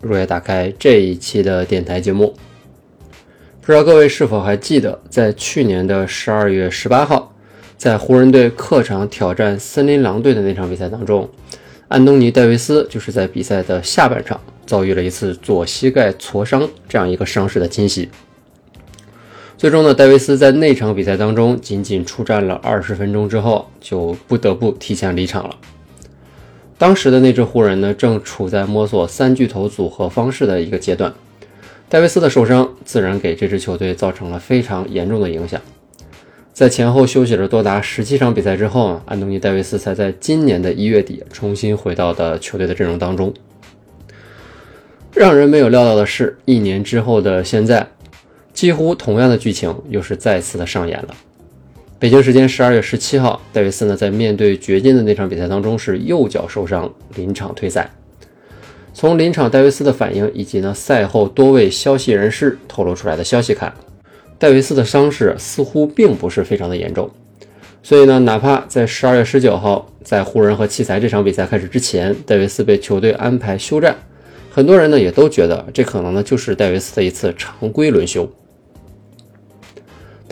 如约打开这一期的电台节目。不知道各位是否还记得，在去年的十二月十八号，在湖人队客场挑战森林狼队的那场比赛当中，安东尼·戴维斯就是在比赛的下半场遭遇了一次左膝盖挫伤这样一个伤势的侵袭。最终呢，戴维斯在那场比赛当中仅仅出战了二十分钟之后，就不得不提前离场了。当时的那支湖人呢，正处在摸索三巨头组合方式的一个阶段。戴维斯的受伤自然给这支球队造成了非常严重的影响。在前后休息了多达十七场比赛之后啊，安东尼·戴维斯才在今年的一月底重新回到的球队的阵容当中。让人没有料到的是，一年之后的现在，几乎同样的剧情又是再次的上演了。北京时间十二月十七号，戴维斯呢在面对掘金的那场比赛当中是右脚受伤，临场退赛。从临场戴维斯的反应以及呢赛后多位消息人士透露出来的消息看，戴维斯的伤势似乎并不是非常的严重。所以呢，哪怕在十二月十九号在湖人和奇才这场比赛开始之前，戴维斯被球队安排休战，很多人呢也都觉得这可能呢就是戴维斯的一次常规轮休。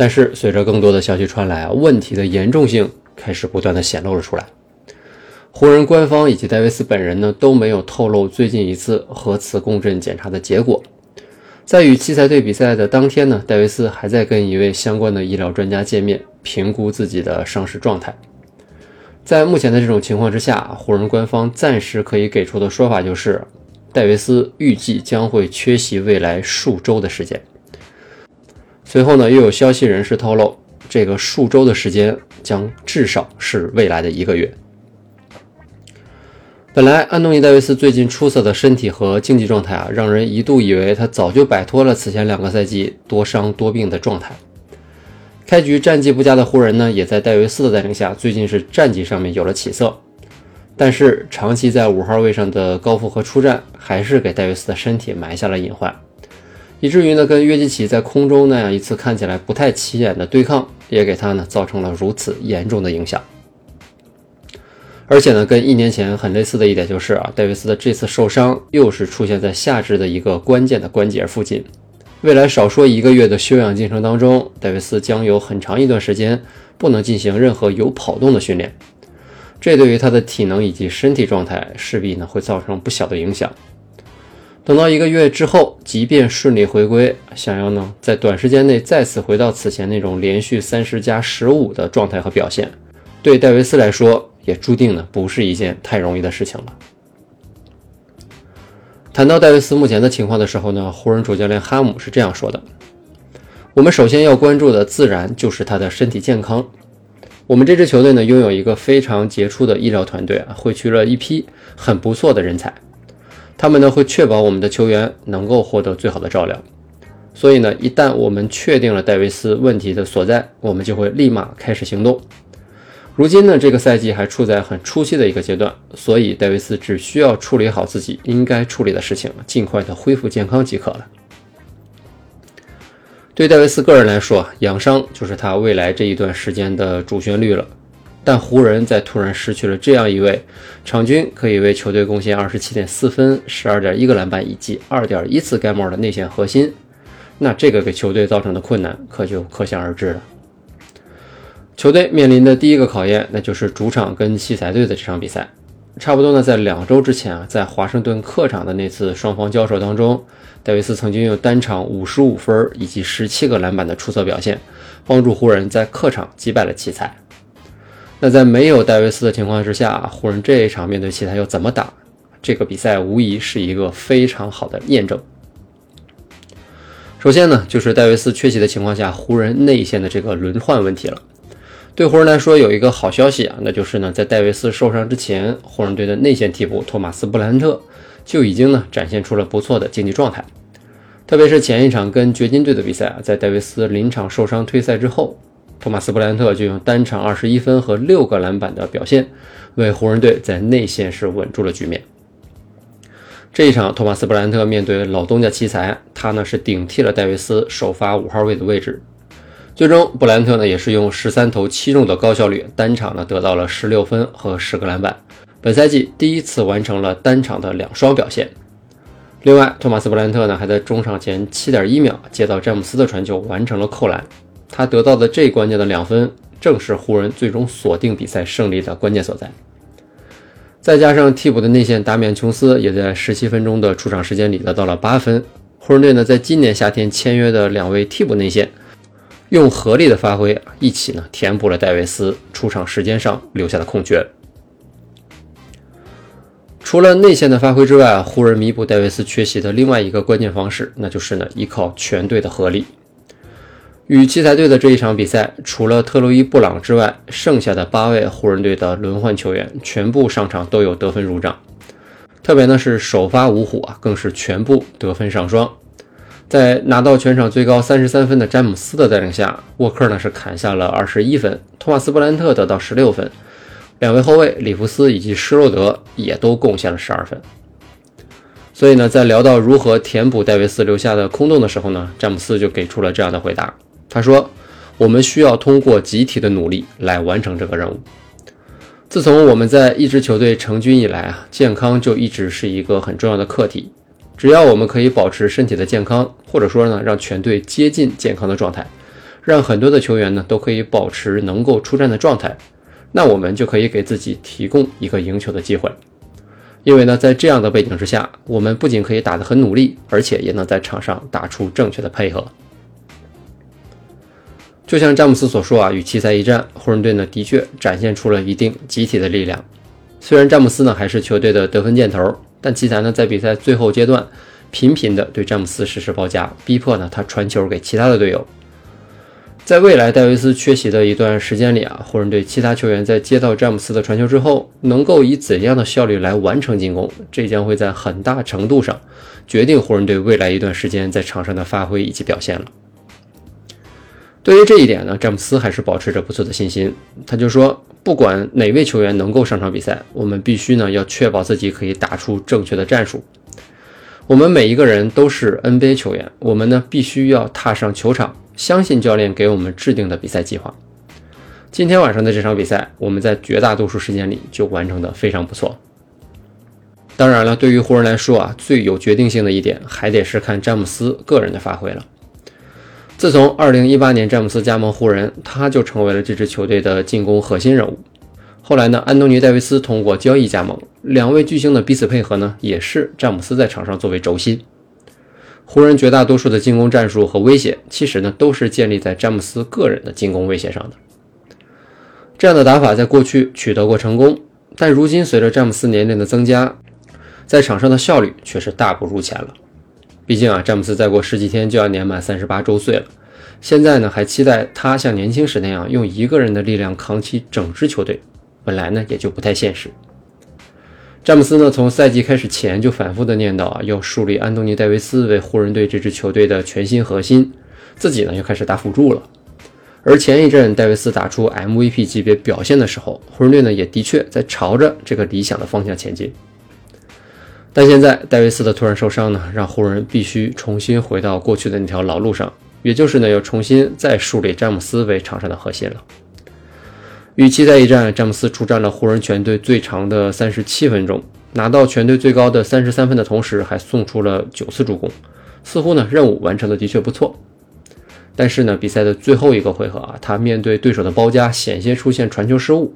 但是，随着更多的消息传来啊，问题的严重性开始不断的显露了出来。湖人官方以及戴维斯本人呢都没有透露最近一次核磁共振检查的结果。在与奇才队比赛的当天呢，戴维斯还在跟一位相关的医疗专家见面，评估自己的伤势状态。在目前的这种情况之下，湖人官方暂时可以给出的说法就是，戴维斯预计将会缺席未来数周的时间。随后呢，又有消息人士透露，这个数周的时间将至少是未来的一个月。本来安东尼·戴维斯最近出色的身体和竞技状态啊，让人一度以为他早就摆脱了此前两个赛季多伤多病的状态。开局战绩不佳的湖人呢，也在戴维斯的带领下，最近是战绩上面有了起色。但是长期在五号位上的高负荷出战，还是给戴维斯的身体埋下了隐患。以至于呢，跟约基奇在空中那样一次看起来不太起眼的对抗，也给他呢造成了如此严重的影响。而且呢，跟一年前很类似的一点就是啊，戴维斯的这次受伤又是出现在下肢的一个关键的关节附近。未来少说一个月的休养进程当中，戴维斯将有很长一段时间不能进行任何有跑动的训练，这对于他的体能以及身体状态势必呢会造成不小的影响。等到一个月之后，即便顺利回归，想要呢在短时间内再次回到此前那种连续三十加十五的状态和表现，对戴维斯来说也注定呢不是一件太容易的事情了。谈到戴维斯目前的情况的时候呢，湖人主教练哈姆是这样说的：“我们首先要关注的自然就是他的身体健康。我们这支球队呢拥有一个非常杰出的医疗团队啊，汇聚了一批很不错的人才。”他们呢会确保我们的球员能够获得最好的照料，所以呢，一旦我们确定了戴维斯问题的所在，我们就会立马开始行动。如今呢，这个赛季还处在很初期的一个阶段，所以戴维斯只需要处理好自己应该处理的事情，尽快的恢复健康即可了。对戴维斯个人来说，养伤就是他未来这一段时间的主旋律了。但湖人，在突然失去了这样一位场均可以为球队贡献二十七点四分、十二点一个篮板以及二点一次盖帽的内线核心，那这个给球队造成的困难可就可想而知了。球队面临的第一个考验，那就是主场跟奇才队的这场比赛。差不多呢，在两周之前啊，在华盛顿客场的那次双方交手当中，戴维斯曾经用单场五十五分以及十七个篮板的出色表现，帮助湖人在客场击败了奇才。那在没有戴维斯的情况之下，湖人这一场面对奇才又怎么打？这个比赛无疑是一个非常好的验证。首先呢，就是戴维斯缺席的情况下，湖人内线的这个轮换问题了。对湖人来说，有一个好消息啊，那就是呢，在戴维斯受伤之前，湖人队的内线替补托马斯布兰特就已经呢展现出了不错的竞技状态。特别是前一场跟掘金队的比赛啊，在戴维斯临场受伤退赛之后，托马斯布莱恩特就用单场二十一分和六个篮板的表现，为湖人队在内线是稳住了局面。这一场，托马斯布莱恩特面对老东家奇才，他呢是顶替了戴维斯首发五号位的位置。最终，布莱恩特呢也是用十三投七中的高效率，单场呢得到了十六分和十个篮板，本赛季第一次完成了单场的两双表现。另外，托马斯·布兰特呢还在中场前七点一秒接到詹姆斯的传球，完成了扣篮。他得到的这关键的两分，正是湖人最终锁定比赛胜利的关键所在。再加上替补的内线达米安·琼斯也在十七分钟的出场时间里得到了八分。湖人队呢在今年夏天签约的两位替补内线，用合理的发挥一起呢填补了戴维斯出场时间上留下的空缺。除了内线的发挥之外，湖人弥补戴维斯缺席的另外一个关键方式，那就是呢依靠全队的合力。与奇才队的这一场比赛，除了特洛伊·布朗之外，剩下的八位湖人队的轮换球员全部上场都有得分入账。特别呢是首发五虎啊，更是全部得分上双。在拿到全场最高三十三分的詹姆斯的带领下，沃克呢是砍下了二十一分，托马斯·布兰特得到十六分。两位后卫里弗斯以及施罗德也都贡献了十二分。所以呢，在聊到如何填补戴维斯留下的空洞的时候呢，詹姆斯就给出了这样的回答。他说：“我们需要通过集体的努力来完成这个任务。自从我们在一支球队成军以来啊，健康就一直是一个很重要的课题。只要我们可以保持身体的健康，或者说呢，让全队接近健康的状态，让很多的球员呢都可以保持能够出战的状态。”那我们就可以给自己提供一个赢球的机会，因为呢，在这样的背景之下，我们不仅可以打得很努力，而且也能在场上打出正确的配合。就像詹姆斯所说啊，与奇才一战，湖人队呢的确展现出了一定集体的力量。虽然詹姆斯呢还是球队的得分箭头，但奇才呢在比赛最后阶段频频的对詹姆斯实施包夹，逼迫呢他传球给其他的队友。在未来戴维斯缺席的一段时间里啊，湖人队其他球员在接到詹姆斯的传球之后，能够以怎样的效率来完成进攻，这将会在很大程度上决定湖人队未来一段时间在场上的发挥以及表现了。对于这一点呢，詹姆斯还是保持着不错的信心。他就说，不管哪位球员能够上场比赛，我们必须呢要确保自己可以打出正确的战术。我们每一个人都是 NBA 球员，我们呢必须要踏上球场。相信教练给我们制定的比赛计划。今天晚上的这场比赛，我们在绝大多数时间里就完成的非常不错。当然了，对于湖人来说啊，最有决定性的一点还得是看詹姆斯个人的发挥了。自从2018年詹姆斯加盟湖人，他就成为了这支球队的进攻核心人物。后来呢，安东尼·戴维斯通过交易加盟，两位巨星的彼此配合呢，也是詹姆斯在场上作为轴心。湖人绝大多数的进攻战术和威胁，其实呢都是建立在詹姆斯个人的进攻威胁上的。这样的打法在过去取得过成功，但如今随着詹姆斯年龄的增加，在场上的效率却是大不如前了。毕竟啊，詹姆斯再过十几天就要年满三十八周岁了，现在呢还期待他像年轻时那样用一个人的力量扛起整支球队，本来呢也就不太现实。詹姆斯呢，从赛季开始前就反复的念叨啊，要树立安东尼·戴维斯为湖人队这支球队的全新核心，自己呢又开始打辅助了。而前一阵戴维斯打出 MVP 级别表现的时候，湖人队呢也的确在朝着这个理想的方向前进。但现在戴维斯的突然受伤呢，让湖人必须重新回到过去的那条老路上，也就是呢要重新再树立詹姆斯为场上的核心了。与其在一战，詹姆斯出战了湖人全队最长的三十七分钟，拿到全队最高的三十三分的同时，还送出了九次助攻，似乎呢任务完成的的确不错。但是呢，比赛的最后一个回合啊，他面对对手的包夹，险些出现传球失误。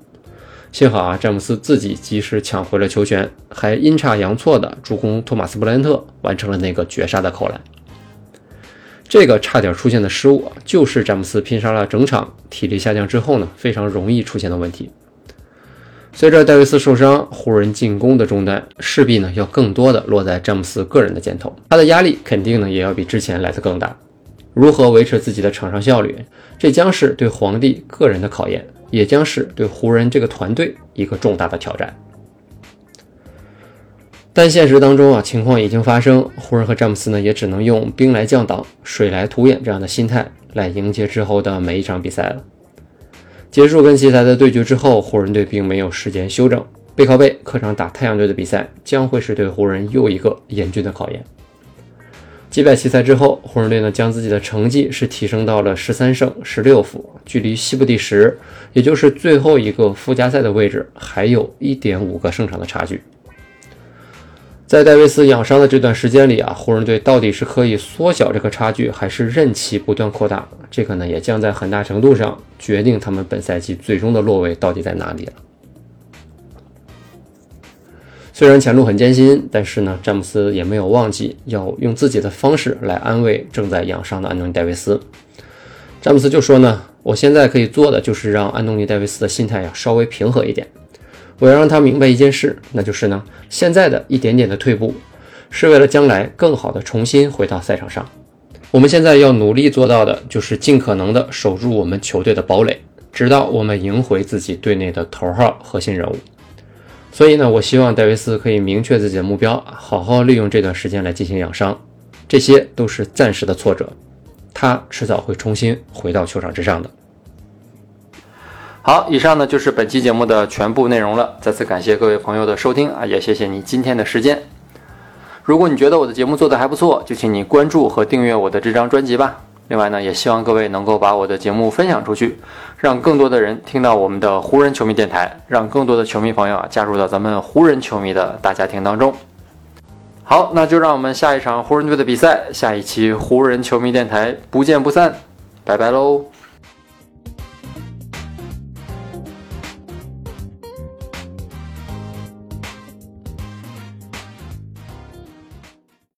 幸好啊，詹姆斯自己及时抢回了球权，还阴差阳错的助攻托马斯布莱恩特完成了那个绝杀的扣篮。这个差点出现的失误啊，就是詹姆斯拼杀了整场，体力下降之后呢，非常容易出现的问题。随着戴维斯受伤，湖人进攻的重担势必呢要更多的落在詹姆斯个人的肩头，他的压力肯定呢也要比之前来的更大。如何维持自己的场上效率，这将是对皇帝个人的考验，也将是对湖人这个团队一个重大的挑战。但现实当中啊，情况已经发生，湖人和詹姆斯呢也只能用兵来将挡，水来土掩这样的心态来迎接之后的每一场比赛了。结束跟奇才的对决之后，湖人队并没有时间休整，背靠背客场打太阳队的比赛将会是对湖人又一个严峻的考验。击败奇才之后，湖人队呢将自己的成绩是提升到了十三胜十六负，距离西部第十，也就是最后一个附加赛的位置，还有一点五个胜场的差距。在戴维斯养伤的这段时间里啊，湖人队到底是可以缩小这个差距，还是任其不断扩大？这个呢，也将在很大程度上决定他们本赛季最终的落位到底在哪里了。虽然前路很艰辛，但是呢，詹姆斯也没有忘记要用自己的方式来安慰正在养伤的安东尼·戴维斯。詹姆斯就说呢：“我现在可以做的就是让安东尼·戴维斯的心态要稍微平和一点。”我要让他明白一件事，那就是呢，现在的一点点的退步，是为了将来更好的重新回到赛场上。我们现在要努力做到的，就是尽可能的守住我们球队的堡垒，直到我们赢回自己队内的头号核心人物。所以呢，我希望戴维斯可以明确自己的目标，好好利用这段时间来进行养伤。这些都是暂时的挫折，他迟早会重新回到球场之上的。好，以上呢就是本期节目的全部内容了。再次感谢各位朋友的收听啊，也谢谢你今天的时间。如果你觉得我的节目做得还不错，就请你关注和订阅我的这张专辑吧。另外呢，也希望各位能够把我的节目分享出去，让更多的人听到我们的湖人球迷电台，让更多的球迷朋友啊加入到咱们湖人球迷的大家庭当中。好，那就让我们下一场湖人队的比赛，下一期湖人球迷电台不见不散，拜拜喽。